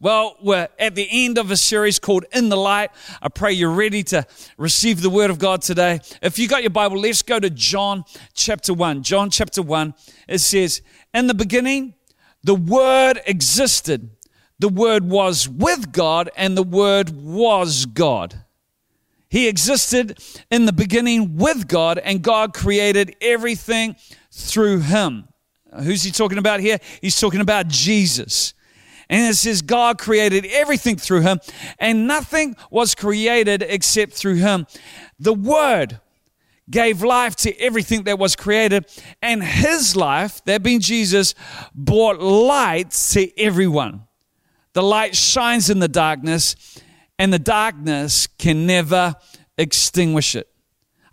Well, we're at the end of a series called In the Light. I pray you're ready to receive the Word of God today. If you got your Bible, let's go to John chapter 1. John chapter 1, it says, In the beginning, the Word existed. The Word was with God, and the Word was God. He existed in the beginning with God, and God created everything through Him. Who's he talking about here? He's talking about Jesus. And it says God created everything through him, and nothing was created except through him. The Word gave life to everything that was created, and his life, that being Jesus, brought light to everyone. The light shines in the darkness, and the darkness can never extinguish it.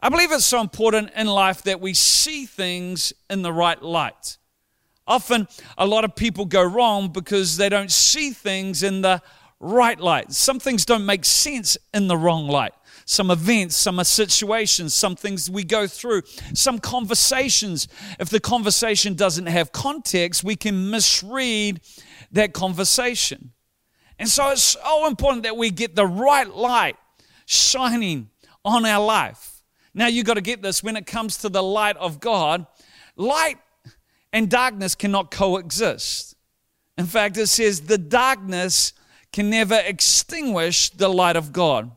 I believe it's so important in life that we see things in the right light. Often, a lot of people go wrong because they don't see things in the right light. Some things don't make sense in the wrong light. Some events, some situations, some things we go through, some conversations. If the conversation doesn't have context, we can misread that conversation. And so it's so important that we get the right light shining on our life. Now, you've got to get this when it comes to the light of God. Light and darkness cannot coexist. In fact, it says the darkness can never extinguish the light of God.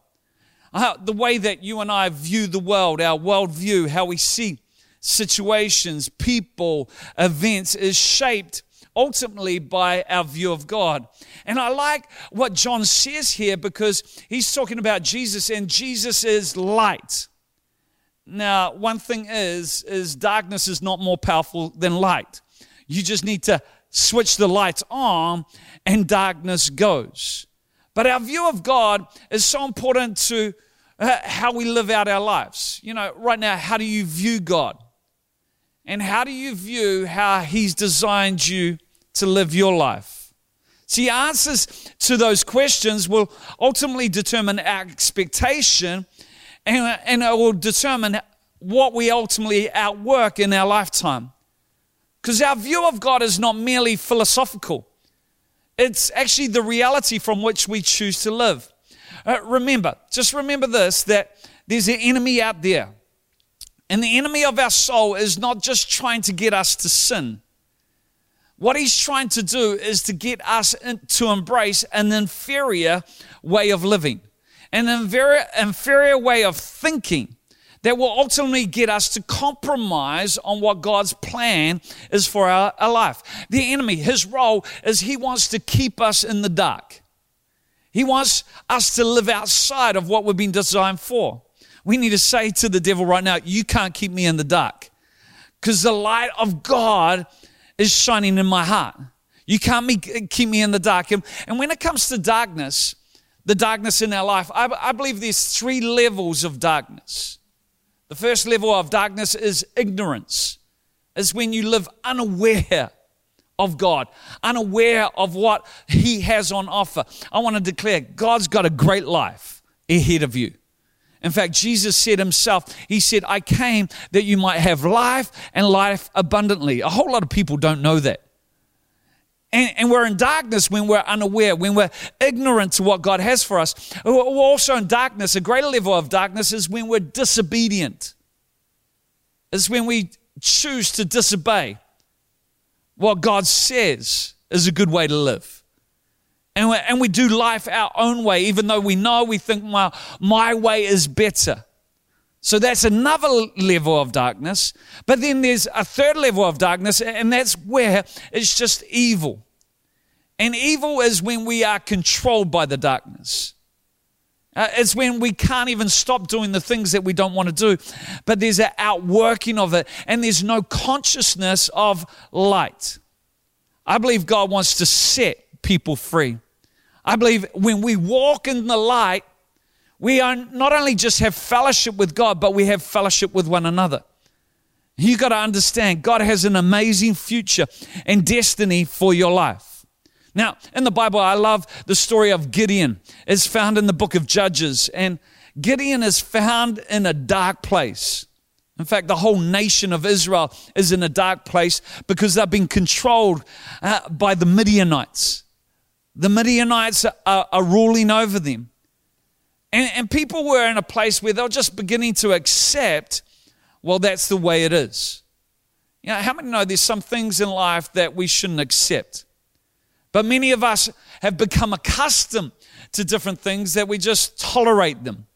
Uh, the way that you and I view the world, our worldview, how we see situations, people, events, is shaped ultimately by our view of God. And I like what John says here because he's talking about Jesus, and Jesus is light. Now, one thing is, is darkness is not more powerful than light. You just need to switch the lights on and darkness goes. But our view of God is so important to uh, how we live out our lives. You know, right now, how do you view God? And how do you view how He's designed you to live your life? See, answers to those questions will ultimately determine our expectation and, and it will determine what we ultimately outwork in our lifetime. Because our view of God is not merely philosophical, it's actually the reality from which we choose to live. Uh, remember, just remember this that there's an enemy out there. And the enemy of our soul is not just trying to get us to sin. What he's trying to do is to get us to embrace an inferior way of living an inferior, inferior way of thinking that will ultimately get us to compromise on what God's plan is for our, our, life. The enemy, his role is he wants to keep us in the dark. He wants us to live outside of what we've been designed for. We need to say to the devil right now, You can't keep me in the dark because the light of God is shining in my heart. You can't keep me in the dark. And when it comes to darkness, the darkness in our life, I, I believe there's three levels of darkness. The first level of darkness is ignorance, is when you live unaware of God, unaware of what He has on offer. I want to declare God's got a great life ahead of you. In fact, Jesus said himself, He said, I came that you might have life and life abundantly. A whole lot of people don't know that. And, and, we're in darkness when we're unaware, when we're ignorant to what God has for us. We're also in darkness. A greater level of darkness is when we're disobedient, it's when we choose to disobey what God says is a good way to live. And and we do life our own way, even though we know we think, well, my way is better. So that's another level of darkness. But then there's a third level of darkness, and that's where it's just evil. And evil is when we are controlled by the darkness. Uh, it's when we can't even stop doing the things that we don't want to do, but there's an outworking of it, and there's no consciousness of light. I believe God wants to set people free. I believe when we walk in the light, we are not only just have fellowship with God, but we have fellowship with one another. You got to understand, God has an amazing future and destiny for your life. Now, in the Bible, I love the story of Gideon. It's found in the book of Judges, and Gideon is found in a dark place. In fact, the whole nation of Israel is in a dark place because they've been controlled uh, by the Midianites. the Midianites are, are ruling over them. And, and people were in a place where they're just beginning to accept, well, that's the way it is. You know, how many know there's some things in life that we shouldn't accept? But many of us have become accustomed to different things that we just tolerate them.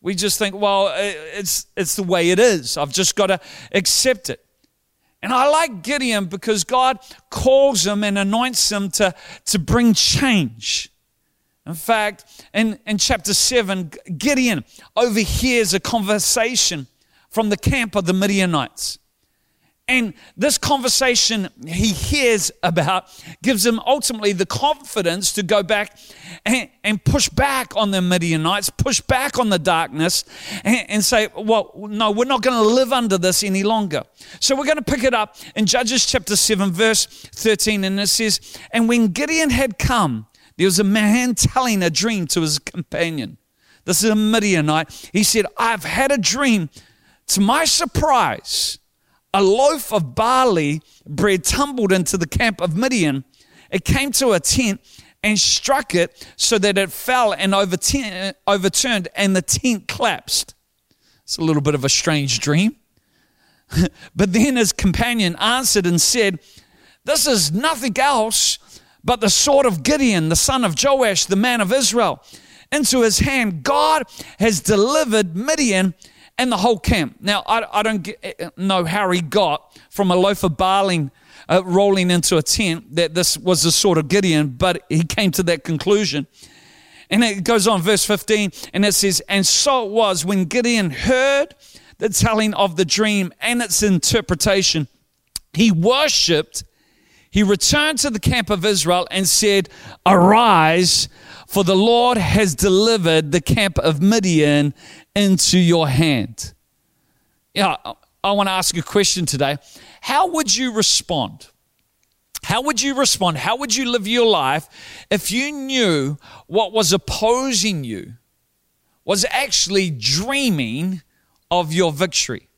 We just think, well, it's, it's the way it is. I've just got to accept it. And I like Gideon because God calls him and anoints him to, to bring change. In fact, in, in chapter 7, Gideon overhears a conversation from the camp of the Midianites. And this conversation he hears about gives him ultimately the confidence to go back and, and push back on the Midianites, push back on the darkness, and, and say, Well, no, we're not going to live under this any longer. So we're going to pick it up in Judges chapter 7, verse 13, and it says, And when Gideon had come, there was a man telling a dream to his companion. This is a Midianite. He said, I've had a dream. To my surprise, a loaf of barley bread tumbled into the camp of Midian. It came to a tent and struck it so that it fell and overturned, and the tent collapsed. It's a little bit of a strange dream. but then his companion answered and said, This is nothing else but the sword of Gideon, the son of Joash, the man of Israel. Into his hand, God has delivered Midian and the whole camp. Now, I, I don't get, eh, know how he got from a loaf of barley uh, rolling into a tent that this was the sword of Gideon, but he came to that conclusion. And it goes on, verse 15, and it says, And so it was when Gideon heard the telling of the dream and its interpretation, he worshipped he returned to the camp of Israel and said, Arise, for the Lord has delivered the camp of Midian into your hand. Yeah, I want to ask a question today. How would you respond? How would you respond? How would you live your life if you knew what was opposing you was actually dreaming of your victory?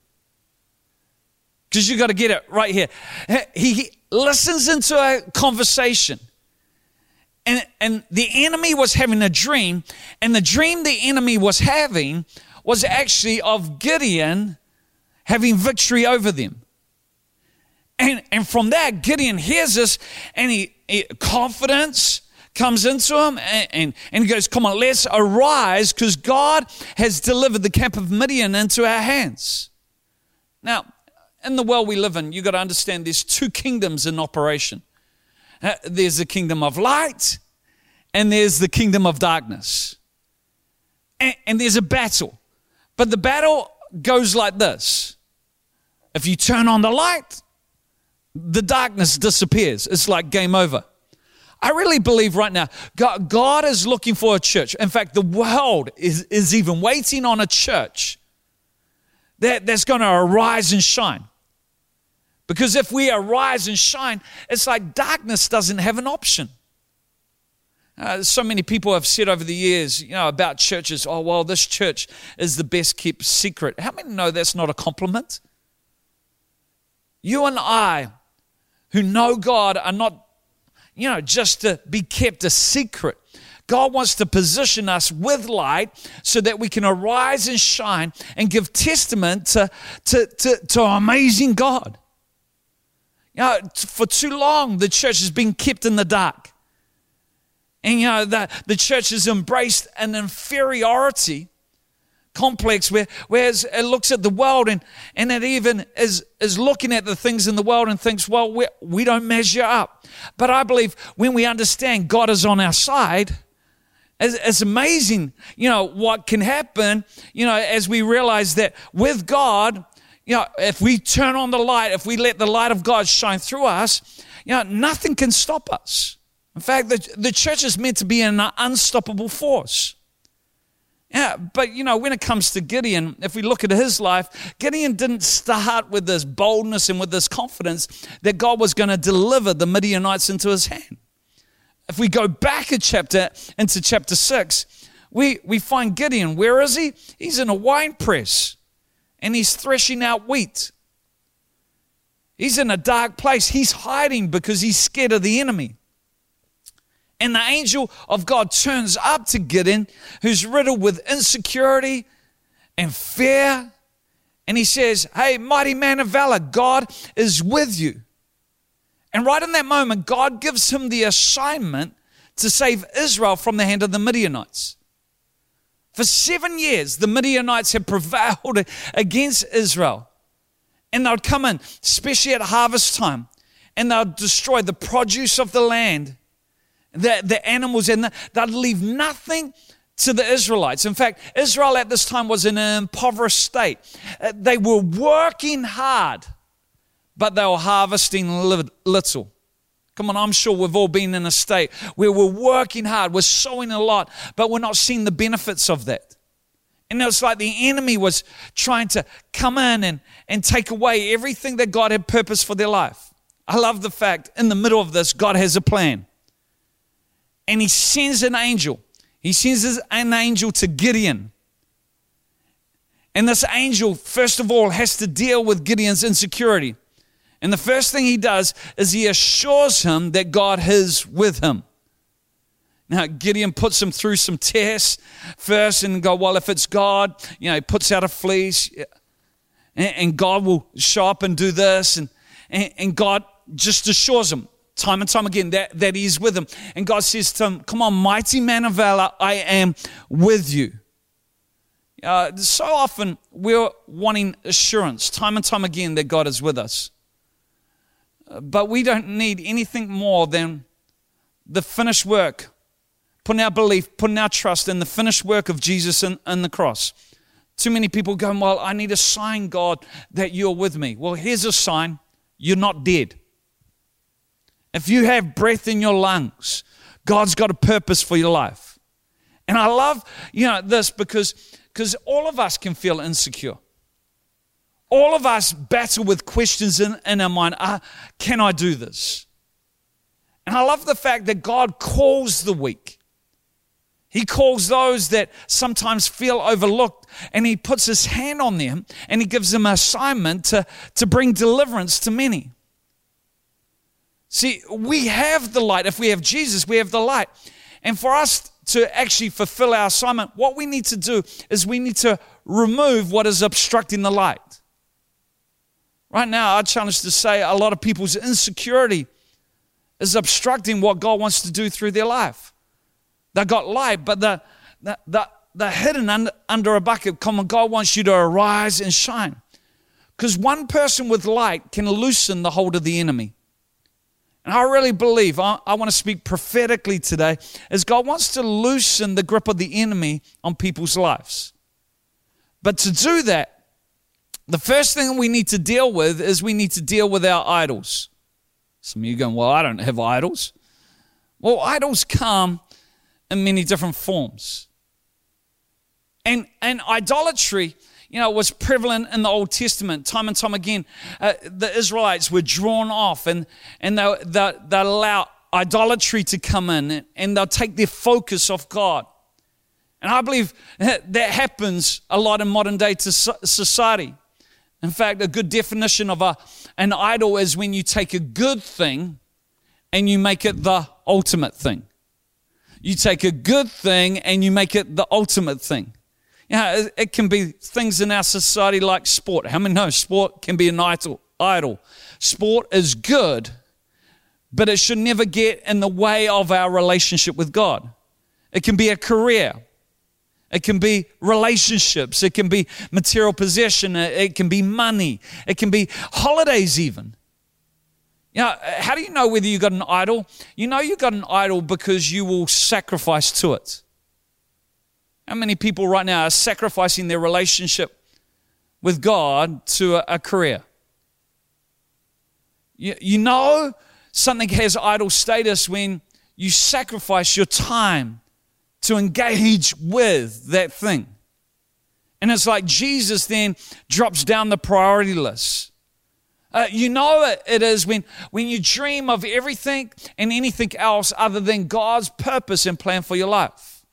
Because you got to get it right here. He, listens into a conversation. And, and the enemy was having a dream, and the dream the enemy was having was actually of Gideon having victory over them. And, and from that, Gideon hears this, and he, he confidence comes into him, and, and, and he goes, Come on, let's arise, because God has delivered the camp of Midian into our hands. Now, in the world we live in, you've got to understand there's two kingdoms in operation uh, there's the kingdom of light, and there's the kingdom of darkness. And, and there's a battle. But the battle goes like this if you turn on the light, the darkness disappears. It's like game over. I really believe right now, God, God, is looking for a church. In fact, the world is, is even waiting on a church that, that's going to arise and shine. Because if we arise and shine, it's like darkness doesn't have an option. Uh, so many people have said over the years, you know, about churches, oh, well, this church is the best kept secret. How many know that's not a compliment? You and I, who know God, are not, you know, just to be kept a secret. God wants to position us with light so that we can arise and shine and give testament to, to, to, to amazing God. You know, for too long, the church has been kept in the dark. And, you know, the, the church has embraced an inferiority complex where whereas it looks at the world and, and it even is, is looking at the things in the world and thinks, well, we, we don't measure up. But I believe when we understand God is on our side, it's, it's amazing, you know, what can happen, you know, as we realize that with God, you know, if we turn on the light, if we let the light of God shine through us, you know, nothing can stop us. In fact, the, the church is meant to be an unstoppable force. Yeah, but you know, when it comes to Gideon, if we look at his life, Gideon didn't start with this boldness and with this confidence that God was going to deliver the Midianites into his hand. If we go back a chapter into chapter six, we, we find Gideon. Where is he? He's in a wine press and he's threshing out wheat. He's in a dark place. He's hiding because he's scared of the enemy. And the angel of God turns up to Gideon, who's riddled with insecurity and fear. And he says, Hey, mighty man of valor, God is with you. And right in that moment, God gives him the assignment to save Israel from the hand of the Midianites. For seven years, the Midianites had prevailed against Israel. And they'd come in, especially at harvest time, and they'd destroy the produce of the land, the, the animals, and the, they'd leave nothing to the Israelites. In fact, Israel at this time was in an impoverished state. Uh, they were working hard, but they were harvesting little. Come on, I'm sure we've all been in a state where we're working hard, we're sowing a lot, but we're not seeing the benefits of that. And it's like the enemy was trying to come in and, and take away everything that God had purposed for their life. I love the fact in the middle of this, God has a plan. And he sends an angel. He sends an angel to Gideon. And this angel, first of all, has to deal with Gideon's insecurity. And the first thing he does is he assures him that God is with him. Now, Gideon puts him through some tests first and go, well, if it's God, you know, he puts out a fleece and, God will show up and do this. And, and, God just assures him time and time again that, that he's with him. And God says to him, come on, mighty man of valor, I am with you. Uh, so often we're wanting assurance time and time again that God is with us. But we don't need anything more than the finished work, putting our belief, putting our trust in the finished work of Jesus and, the cross. Too many people going, Well, I need a sign, God, that you're with me. Well, here's a sign you're not dead. If you have breath in your lungs, God's got a purpose for your life. And I love, you know, this because because all of us can feel insecure. All of us battle with questions in, in our mind uh, Can I do this? And I love the fact that God calls the weak. He calls those that sometimes feel overlooked and He puts His hand on them and He gives them an assignment to, to bring deliverance to many. See, we have the light. If we have Jesus, we have the light. And for us to actually fulfill our assignment, what we need to do is we need to remove what is obstructing the light. Right now, I challenge to say a lot of people's insecurity is obstructing what God wants to do through their life. They've got light, but they're hidden under, under a bucket. Come on, God wants you to arise and shine. Because one person with light can loosen the hold of the enemy. And I really believe, I, I want to speak prophetically today, as God wants to loosen the grip of the enemy on people's lives. But to do that, the first thing we need to deal with is we need to deal with our idols. Some of you going, Well, I don't have idols. Well, idols come in many different forms. And, and idolatry, you know, was prevalent in the Old Testament. Time and time again, uh, the Israelites were drawn off and, and they, they, they allow idolatry to come in and they'll take their focus off God. And I believe that happens a lot in modern day society. In fact, a good definition of a, an idol is when you take a good thing and you make it the ultimate thing. You take a good thing and you make it the ultimate thing. You know, it, it can be things in our society like sport. How many know sport can be an idol? idol? Sport is good, but it should never get in the way of our relationship with God. It can be a career. It can be relationships. It can be material possession. It can be money. It can be holidays, even. You know, how do you know whether you got an idol? You know you got an idol because you will sacrifice to it. How many people right now are sacrificing their relationship with God to a, a career? You, you know something has idol status when you sacrifice your time to engage with that thing. And it's like Jesus then drops down the priority list. Uh, you know it, it is when, when you dream of everything and anything else other than God's purpose and plan for your life.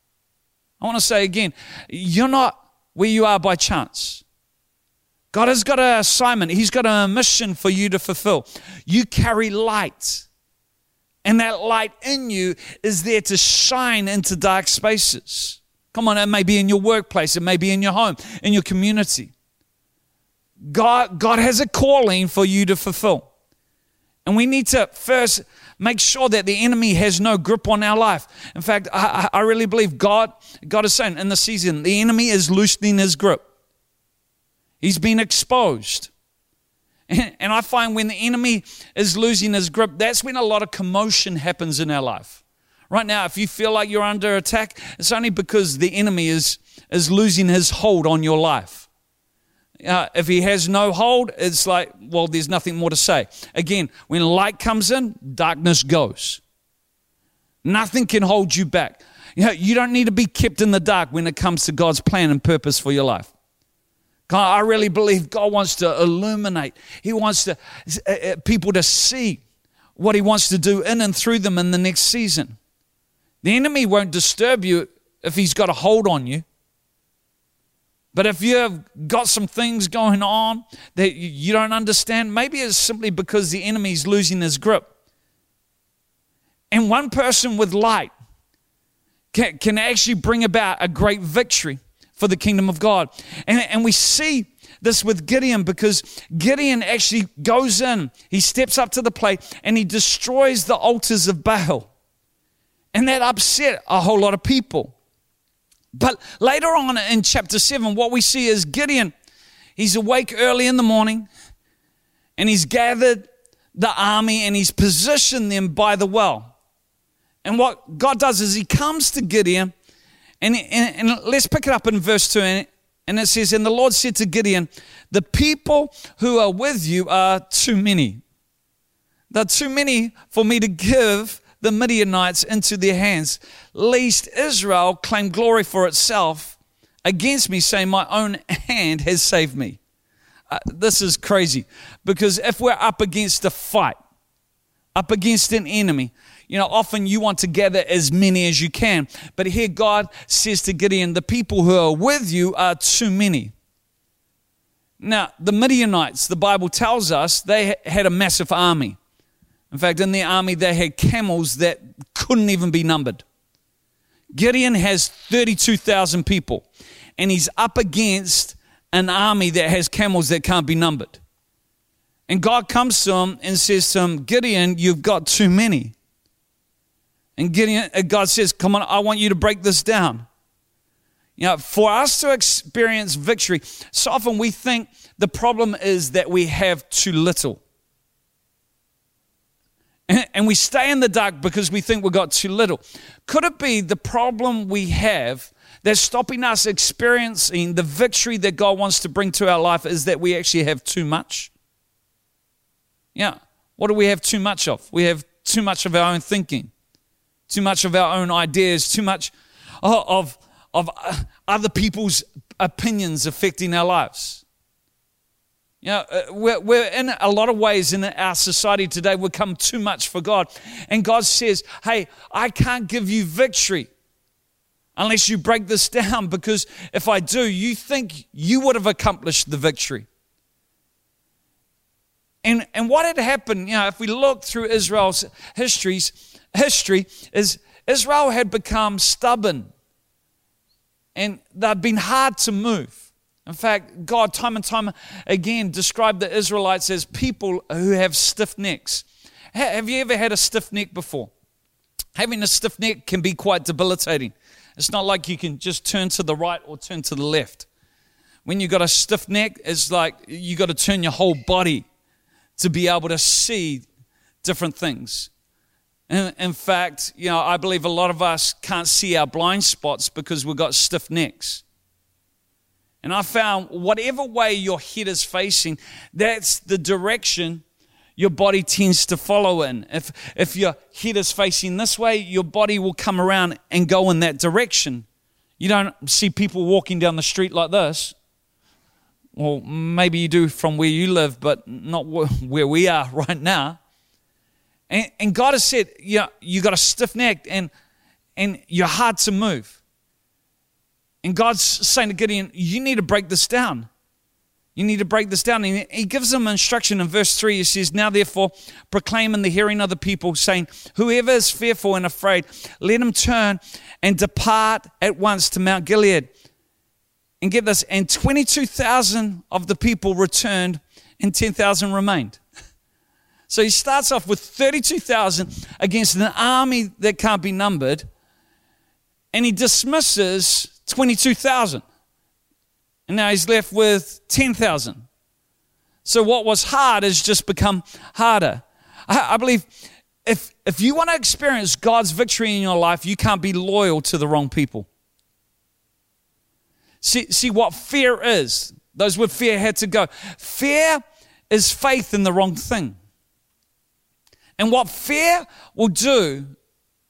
I want to say again, you're not where you are by chance. God has got an assignment, He's got a mission for you to fulfill. You carry light. And that light in you is there to shine into dark spaces. Come on, it may be in your workplace, it may be in your home, in your community. God, God has a calling for you to fulfill. And we need to first make sure that the enemy has no grip on our life. In fact, I, I really believe God, God is saying in the season, the enemy is loosening his grip. He's been exposed. And, I find when the enemy is losing his grip, that's when a lot of commotion happens in our life. Right now, if you feel like you're under attack, it's only because the enemy is, is losing his hold on your life. Uh, if he has no hold, it's like, well, there's nothing more to say. Again, when light comes in, darkness goes. Nothing can hold you back. You, know, you don't need to be kept in the dark when it comes to God's plan and purpose for your life. God, I really believe God wants to illuminate. He wants to, uh, uh, people to see what He wants to do in and through them in the next season. The enemy won't disturb you if he's got a hold on you. But if you have got some things going on that you don't understand, maybe it's simply because the enemy's losing his grip. And one person with light can, can actually bring about a great victory for the kingdom of God. And, and we see this with Gideon because Gideon actually goes in, he steps up to the plate, and he destroys the altars of Baal. And that upset a whole lot of people. But later on in chapter 7, what we see is Gideon, he's awake early in the morning and he's gathered the army and he's positioned them by the well. And what God does is he comes to Gideon, and, and, and let's pick it up in verse 2. And, and it says, And the Lord said to Gideon, The people who are with you are too many. They're too many for me to give the Midianites into their hands, lest Israel claim glory for itself against me, saying, My own hand has saved me. Uh, this is crazy because if we're up against a fight, up against an enemy, you know, often you want to gather as many as you can. But here God says to Gideon, the people who are with you are too many. Now, the Midianites, the Bible tells us, they had a massive army. In fact, in the army, they had camels that couldn't even be numbered. Gideon has 32,000 people, and he's up against an army that has camels that can't be numbered. And God comes to him and says to him, Gideon, you've got too many. And Gideon, uh, God says, Come on, I want you to break this down. You know, for us to experience victory, so often we think the problem is that we have too little. and we stay in the dark because we think we've got too little. Could it be the problem we have that's stopping us experiencing the victory that God wants to bring to our life is that we actually have too much? Yeah. What do we have too much of? We have too much of our own thinking, too much of our own ideas, too much of, of uh, other people's opinions affecting our lives. You know, uh, we're, we're in a lot of ways in our society today, we've come too much for God. And God says, Hey, I can't give you victory unless you break this down, because if I do, you think you would have accomplished the victory. And, and what had happened, you know, if we look through Israel's histories, history, is Israel had become stubborn and they'd been hard to move. In fact, God, time and time again, described the Israelites as people who have stiff necks. Have you ever had a stiff neck before? Having a stiff neck can be quite debilitating. It's not like you can just turn to the right or turn to the left. When you've got a stiff neck, it's like you've got to turn your whole body to be able to see different things. In, in fact, you know, I believe a lot of us can't see our blind spots because we've got stiff necks. And I found whatever way your head is facing, that's the direction your body tends to follow in. If, if your head is facing this way, your body will come around and go in that direction. You don't see people walking down the street like this. Well, maybe you do from where you live, but not where we are right now. And, and God has said, yeah, you got a stiff neck and, and you're hard to move. And God's saying to Gideon, You need to break this down. You need to break this down. And he gives them instruction in verse 3. He says, Now therefore, proclaim in the hearing of the people, saying, Whoever is fearful and afraid, let him turn and depart at once to Mount Gilead. And get this, and 22,000 of the people returned, and 10,000 remained. So he starts off with 32,000 against an army that can't be numbered, and he dismisses 22,000. And now he's left with 10,000. So what was hard has just become harder. I, I believe if, if you want to experience God's victory in your life, you can't be loyal to the wrong people. See, see what fear is. Those with fear had to go. Fear is faith in the wrong thing. And what fear will do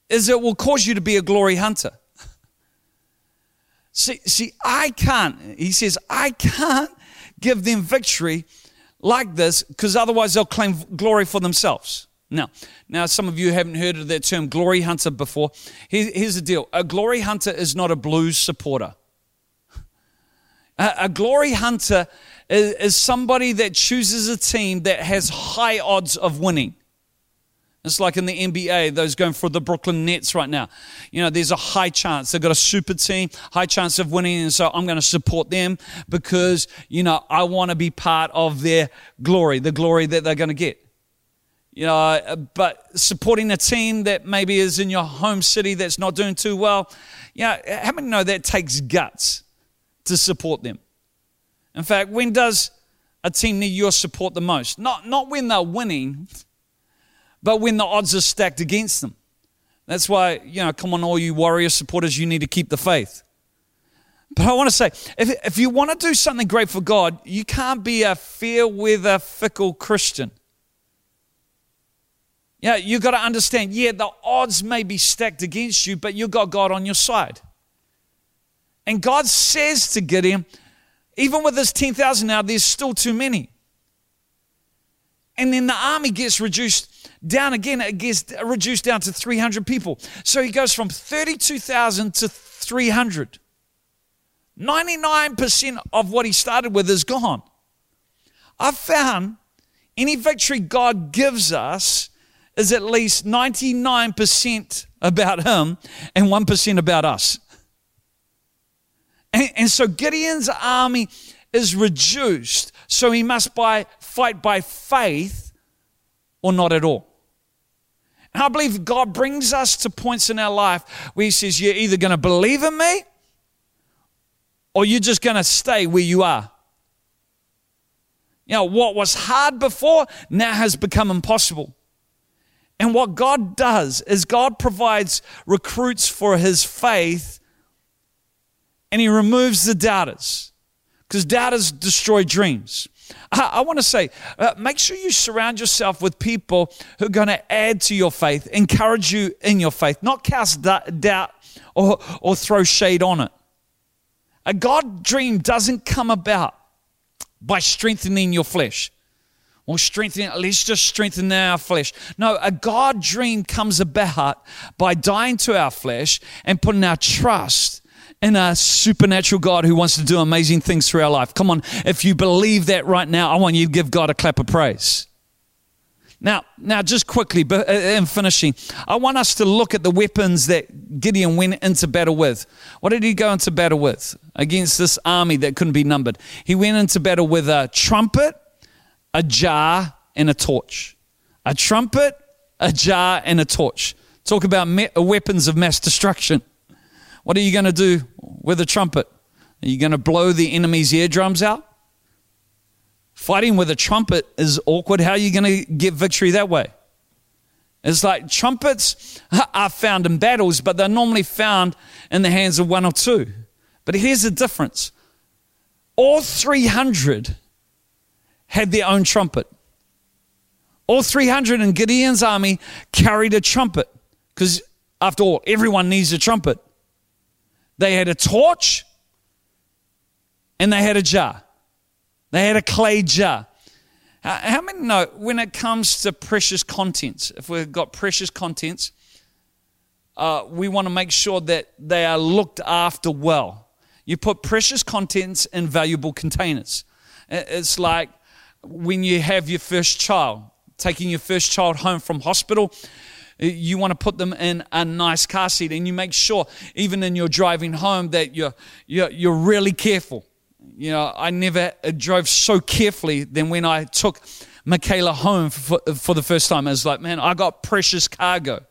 is it will cause you to be a glory hunter. See, see, I can't, he says, I can't give them victory like this because otherwise they'll claim glory for themselves. Now, now, some of you haven't heard of that term glory hunter before. Here, here's the deal a glory hunter is not a blues supporter. A, a glory hunter is, is somebody that chooses a team that has high odds of winning. It's like in the NBA, those going for the Brooklyn Nets right now. You know, there's a high chance. They've got a super team, high chance of winning. And so I'm going to support them because, you know, I want to be part of their glory, the glory that they're going to get. You know, but supporting a team that maybe is in your home city that's not doing too well, you know, how many know that takes guts to support them? In fact, when does a team need your support the most? Not, not when they're winning but when the odds are stacked against them. That's why, you know, come on, all you warrior supporters, you need to keep the faith. But I want to say, if, if you want to do something great for God, you can't be a fair weather, fickle Christian. Yeah, you've got to understand, yeah, the odds may be stacked against you, but you've got God on your side. And God says to Gideon, even with this 10,000 now, there's still too many. And then the army gets reduced down again, it gets reduced down to 300 people. So he goes from 32,000 to 300. 99% of what he started with is gone. I've found any victory God gives us is at least 99% about him and 1% about us. And, and, so Gideon's army is reduced, so he must by, fight by faith or not at all. And I believe God brings us to points in our life where He says, You're either going to believe in me or you're just going to stay where you are. You know, what was hard before now has become impossible. And what God does is God provides recruits for His faith and He removes the doubters because doubt doubters destroy dreams. I, I want to say, uh, make sure you surround yourself with people who are going to add to your faith, encourage you in your faith, not cast doubt or, or throw shade on it. A God dream doesn't come about by strengthening your flesh or strengthening, let's just strengthen our flesh. No, a God dream comes about by dying to our flesh and putting our trust in a supernatural God who wants to do amazing things through our life. Come on, if you believe that right now, I want you to give God a clap of praise. Now, now, just quickly, uh, in finishing, I want us to look at the weapons that Gideon went into battle with. What did he go into battle with against this army that couldn't be numbered? He went into battle with a trumpet, a jar, and a torch. A trumpet, a jar, and a torch. Talk about me- weapons of mass destruction. What are you going to do with a trumpet? Are you going to blow the enemy's eardrums out? Fighting with a trumpet is awkward. How are you going to get victory that way? It's like trumpets are found in battles, but they're normally found in the hands of one or two. But here's the difference all 300 had their own trumpet. All 300 in Gideon's army carried a trumpet because, after all, everyone needs a trumpet. They had a torch and they had a jar. They had a clay jar. How many know when it comes to precious contents, if we've got precious contents, uh, we want to make sure that they are looked after well. You put precious contents in valuable containers. It's like when you have your first child, taking your first child home from hospital. You want to put them in a nice car seat, and you make sure, even in your driving home, that you're, you're, you're really careful. You know, I never drove so carefully than when I took Michaela home for, for the first time. I was like, man, I got precious cargo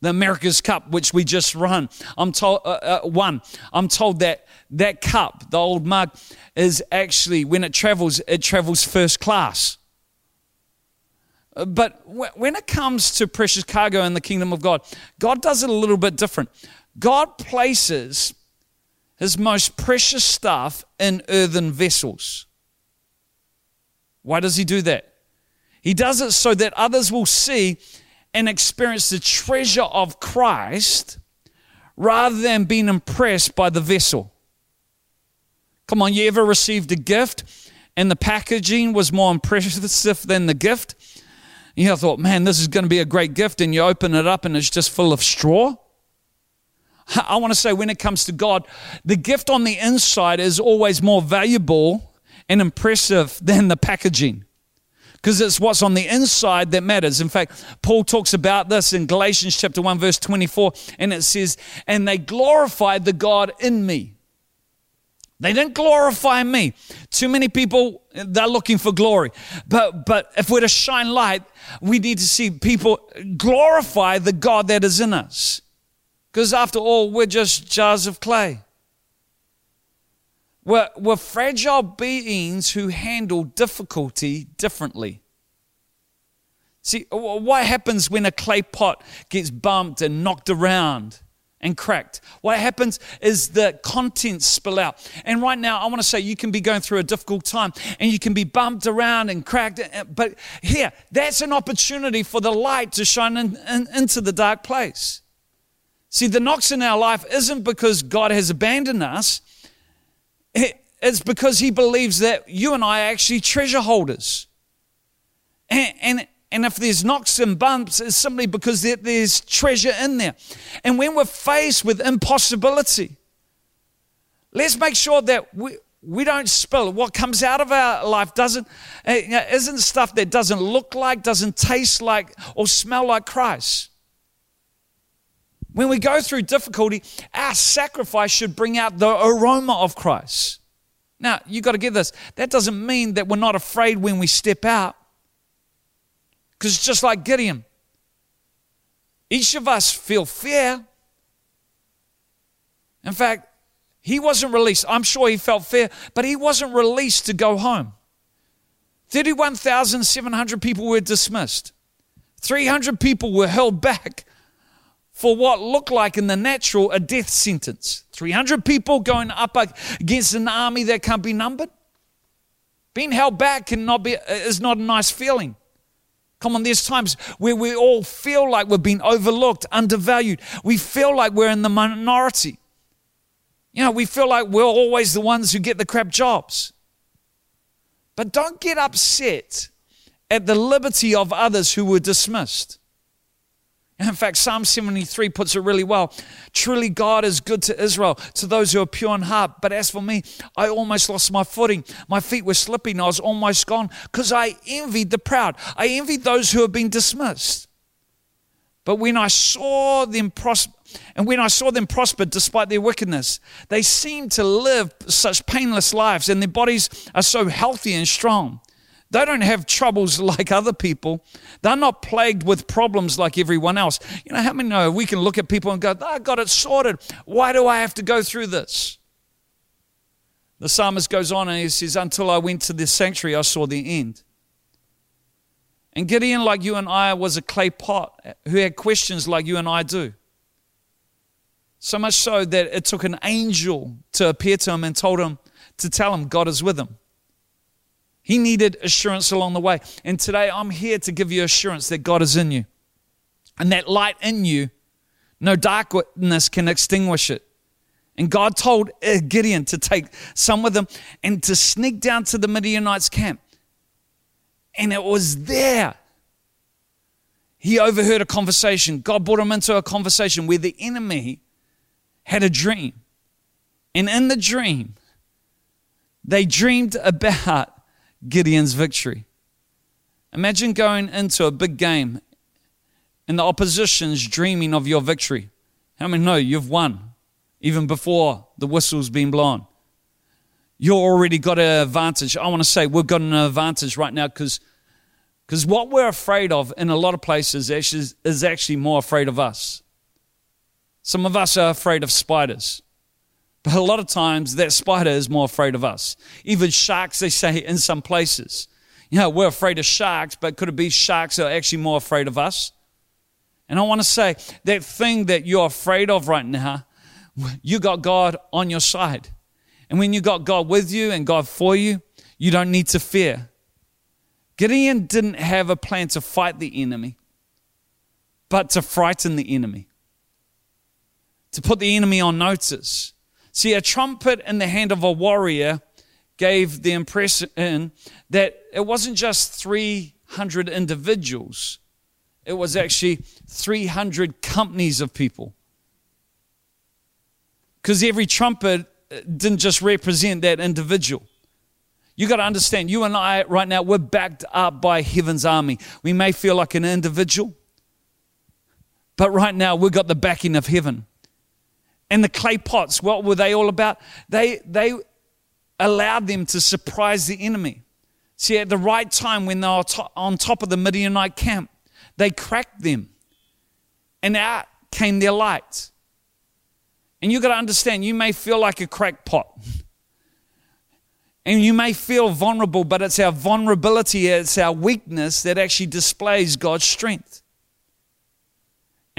the America's Cup, which we just run. I'm told uh, uh, one. I'm told that that cup, the old mug, is actually when it travels, it travels first class. But when it comes to precious cargo in the kingdom of God, God does it a little bit different. God places his most precious stuff in earthen vessels. Why does he do that? He does it so that others will see and experience the treasure of Christ rather than being impressed by the vessel. Come on, you ever received a gift and the packaging was more impressive than the gift? You thought, man, this is going to be a great gift, and you open it up and it's just full of straw. I want to say, when it comes to God, the gift on the inside is always more valuable and impressive than the packaging because it's what's on the inside that matters. In fact, Paul talks about this in Galatians chapter 1 verse 24 and it says, "And they glorified the God in me." They didn't glorify me. Too many people they're looking for glory. But but if we're to shine light, we need to see people glorify the God that is in us. Because after all, we're just jars of clay. We're, we're fragile beings who handle difficulty differently. See, what happens when a clay pot gets bumped and knocked around and cracked? What happens is the contents spill out. And right now, I want to say you can be going through a difficult time and you can be bumped around and cracked. Uh, uh, but here, that's an opportunity for the light to shine in, in, into the dark place. See, the knocks in our life isn't because God has abandoned us, it's because he believes that you and I are actually treasure holders. And, and, and if there's knocks and bumps, it's simply because there's treasure in there. And when we're faced with impossibility, let's make sure that we, we don't spill. What comes out of our life doesn't eh, isn't stuff that doesn't look like, doesn't taste like, or smell like Christ. When we go through difficulty, our sacrifice should bring out the aroma of Christ. Now, you've got to get this. That doesn't mean that we're not afraid when we step out. Because it's just like Gideon. Each of us feel fear. In fact, he wasn't released. I'm sure he felt fear, but he wasn't released to go home. 31,700 people were dismissed. 300 people were held back for what looked like in the natural a death sentence. 300 people going up against an army that can't be numbered. Being held back cannot be, is not a nice feeling. Come on, there's times where we all feel like we're being overlooked, undervalued. We feel like we're in the minority. You know, we feel like we're always the ones who get the crap jobs. But don't get upset at the liberty of others who were dismissed. In fact, Psalm 73 puts it really well. Truly, God is good to Israel, to those who are pure in heart. But as for me, I almost lost my footing. My feet were slipping. I was almost gone because I envied the proud. I envied those who have been dismissed. But when I saw them prosper, and when I saw them prosper despite their wickedness, they seemed to live such painless lives, and their bodies are so healthy and strong. They don't have troubles like other people. They're not plagued with problems like everyone else. You know, how many know we can look at people and go, I got it sorted. Why do I have to go through this? The psalmist goes on and he says, Until I went to this sanctuary, I saw the end. And Gideon, like you and I, was a clay pot who had questions like you and I do. So much so that it took an angel to appear to him and told him to tell him God is with him. He needed assurance along the way. And today I'm here to give you assurance that God is in you. And that light in you, no darkness can extinguish it. And God told uh, Gideon to take some with him and to sneak down to the Midianites' camp. And it was there. He overheard a conversation. God brought him into a conversation where the enemy had a dream. And in the dream, They dreamed about Gideon's victory. Imagine going into a big game and the opposition's dreaming of your victory. How many know you've won even before the whistle's been blown? You've already got an advantage. I want to say we've got an advantage right now because because what we're afraid of in a lot of places is actually more afraid of us. Some of us are afraid of spiders. But a lot of times that spider is more afraid of us. Even sharks, they say in some places. You know, we're afraid of sharks, but could it be sharks are actually more afraid of us? And I want to say that thing that you're afraid of right now, you got God on your side. And when you got God with you and God for you, you don't need to fear. Gideon didn't have a plan to fight the enemy, but to frighten the enemy, to put the enemy on notice. See, a trumpet in the hand of a warrior gave the impression that it wasn't just 300 individuals, it was actually 300 companies of people. Because every trumpet uh, didn't just represent that individual. You got to understand, you and I right now, we're backed up by heaven's army. We may feel like an individual, but right now we've got the backing of heaven. And the clay pots, what were they all about? They, they allowed them to surprise the enemy. See, at the right time when they were on top of the Midianite camp, they cracked them, and out came their light. And you've got to understand, you may feel like a cracked pot. And you may feel vulnerable, but it's our vulnerability, it's our weakness that actually displays God's strength.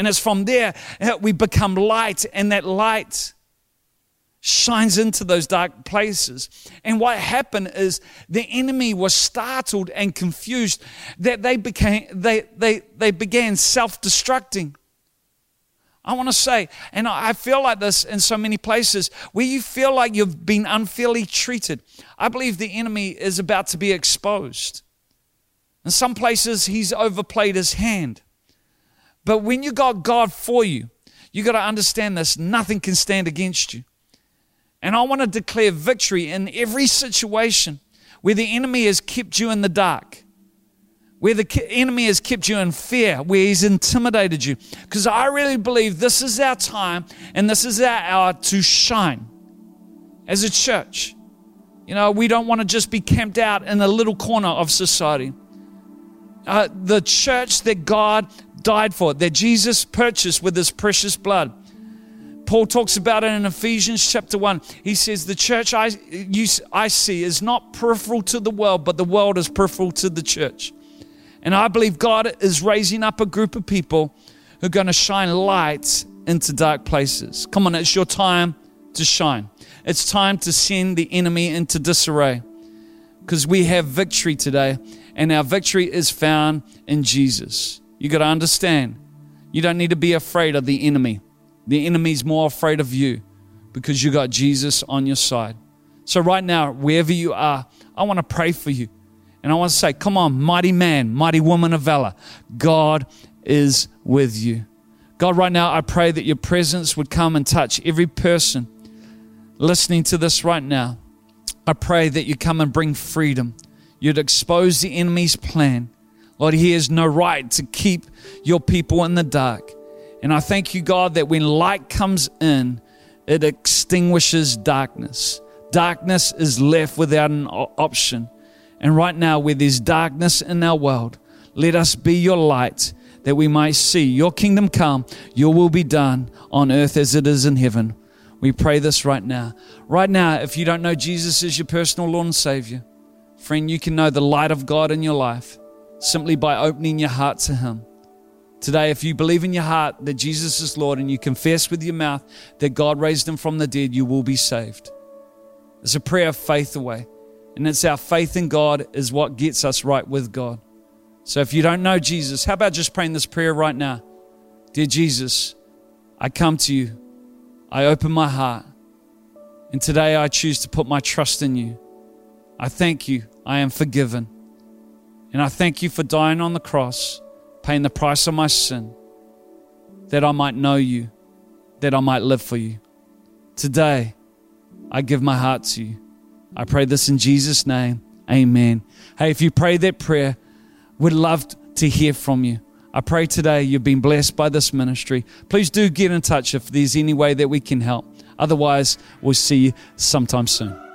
And it's from there eh, we become light, and that light shines into those dark places. And what happened is the enemy was startled and confused that they became they they they began self-destructing. I want to say, and I feel like this in so many places where you feel like you've been unfairly treated. I believe the enemy is about to be exposed. In some places, he's overplayed his hand. But when you got God for you, you got to understand this nothing can stand against you. And I want to declare victory in every situation where the enemy has kept you in the dark where the enemy has kept you in fear, where he's intimidated you. Because I really believe this is our time and this is our hour to shine as a church. You know, we don't want to just be camped out in a little corner of society. Uh, the church that God died for, that Jesus purchased with his precious blood. Paul talks about it in Ephesians chapter 1. He says, The church I, you, I see is not peripheral to the world, but the world is peripheral to the church. And I believe God is raising up a group of people who are going to shine light into dark places. Come on, it's your time to shine. It's time to send the enemy into disarray because we have victory today, and our victory is found in Jesus. You got to understand, you don't need to be afraid of the enemy. The enemy's more afraid of you because you got Jesus on your side. So, right now, wherever you are, I want to pray for you. And I want to say, come on, mighty man, mighty woman of valor. God is with you. God, right now, I pray that your presence would come and touch every person listening to this right now. I pray that you come and bring freedom. You'd expose the enemy's plan. Lord, he has no right to keep your people in the dark. And I thank you, God, that when light comes in, it extinguishes darkness. Darkness is left without an option. And right now, where there's darkness in our world, let us be your light that we might see your kingdom come, your will be done on earth as it is in heaven. We pray this right now. Right now, if you don't know Jesus as your personal Lord and Savior, friend, you can know the light of God in your life simply by opening your heart to Him. Today, if you believe in your heart that Jesus is Lord and you confess with your mouth that God raised Him from the dead, you will be saved. It's a prayer of faith away. And it's our faith in God is what gets us right with God. So if you don't know Jesus, how about just praying this prayer right now? Dear Jesus, I come to you. I open my heart. And today I choose to put my trust in you. I thank you. I am forgiven. And I thank you for dying on the cross, paying the price of my sin, that I might know you, that I might live for you. Today, I give my heart to you. I pray this in Jesus' name. Amen. Hey, if you pray that prayer, we'd love to hear from you. I pray today you've been blessed by this ministry. Please do get in touch if there's any way that we can help. Otherwise, we'll see you sometime soon.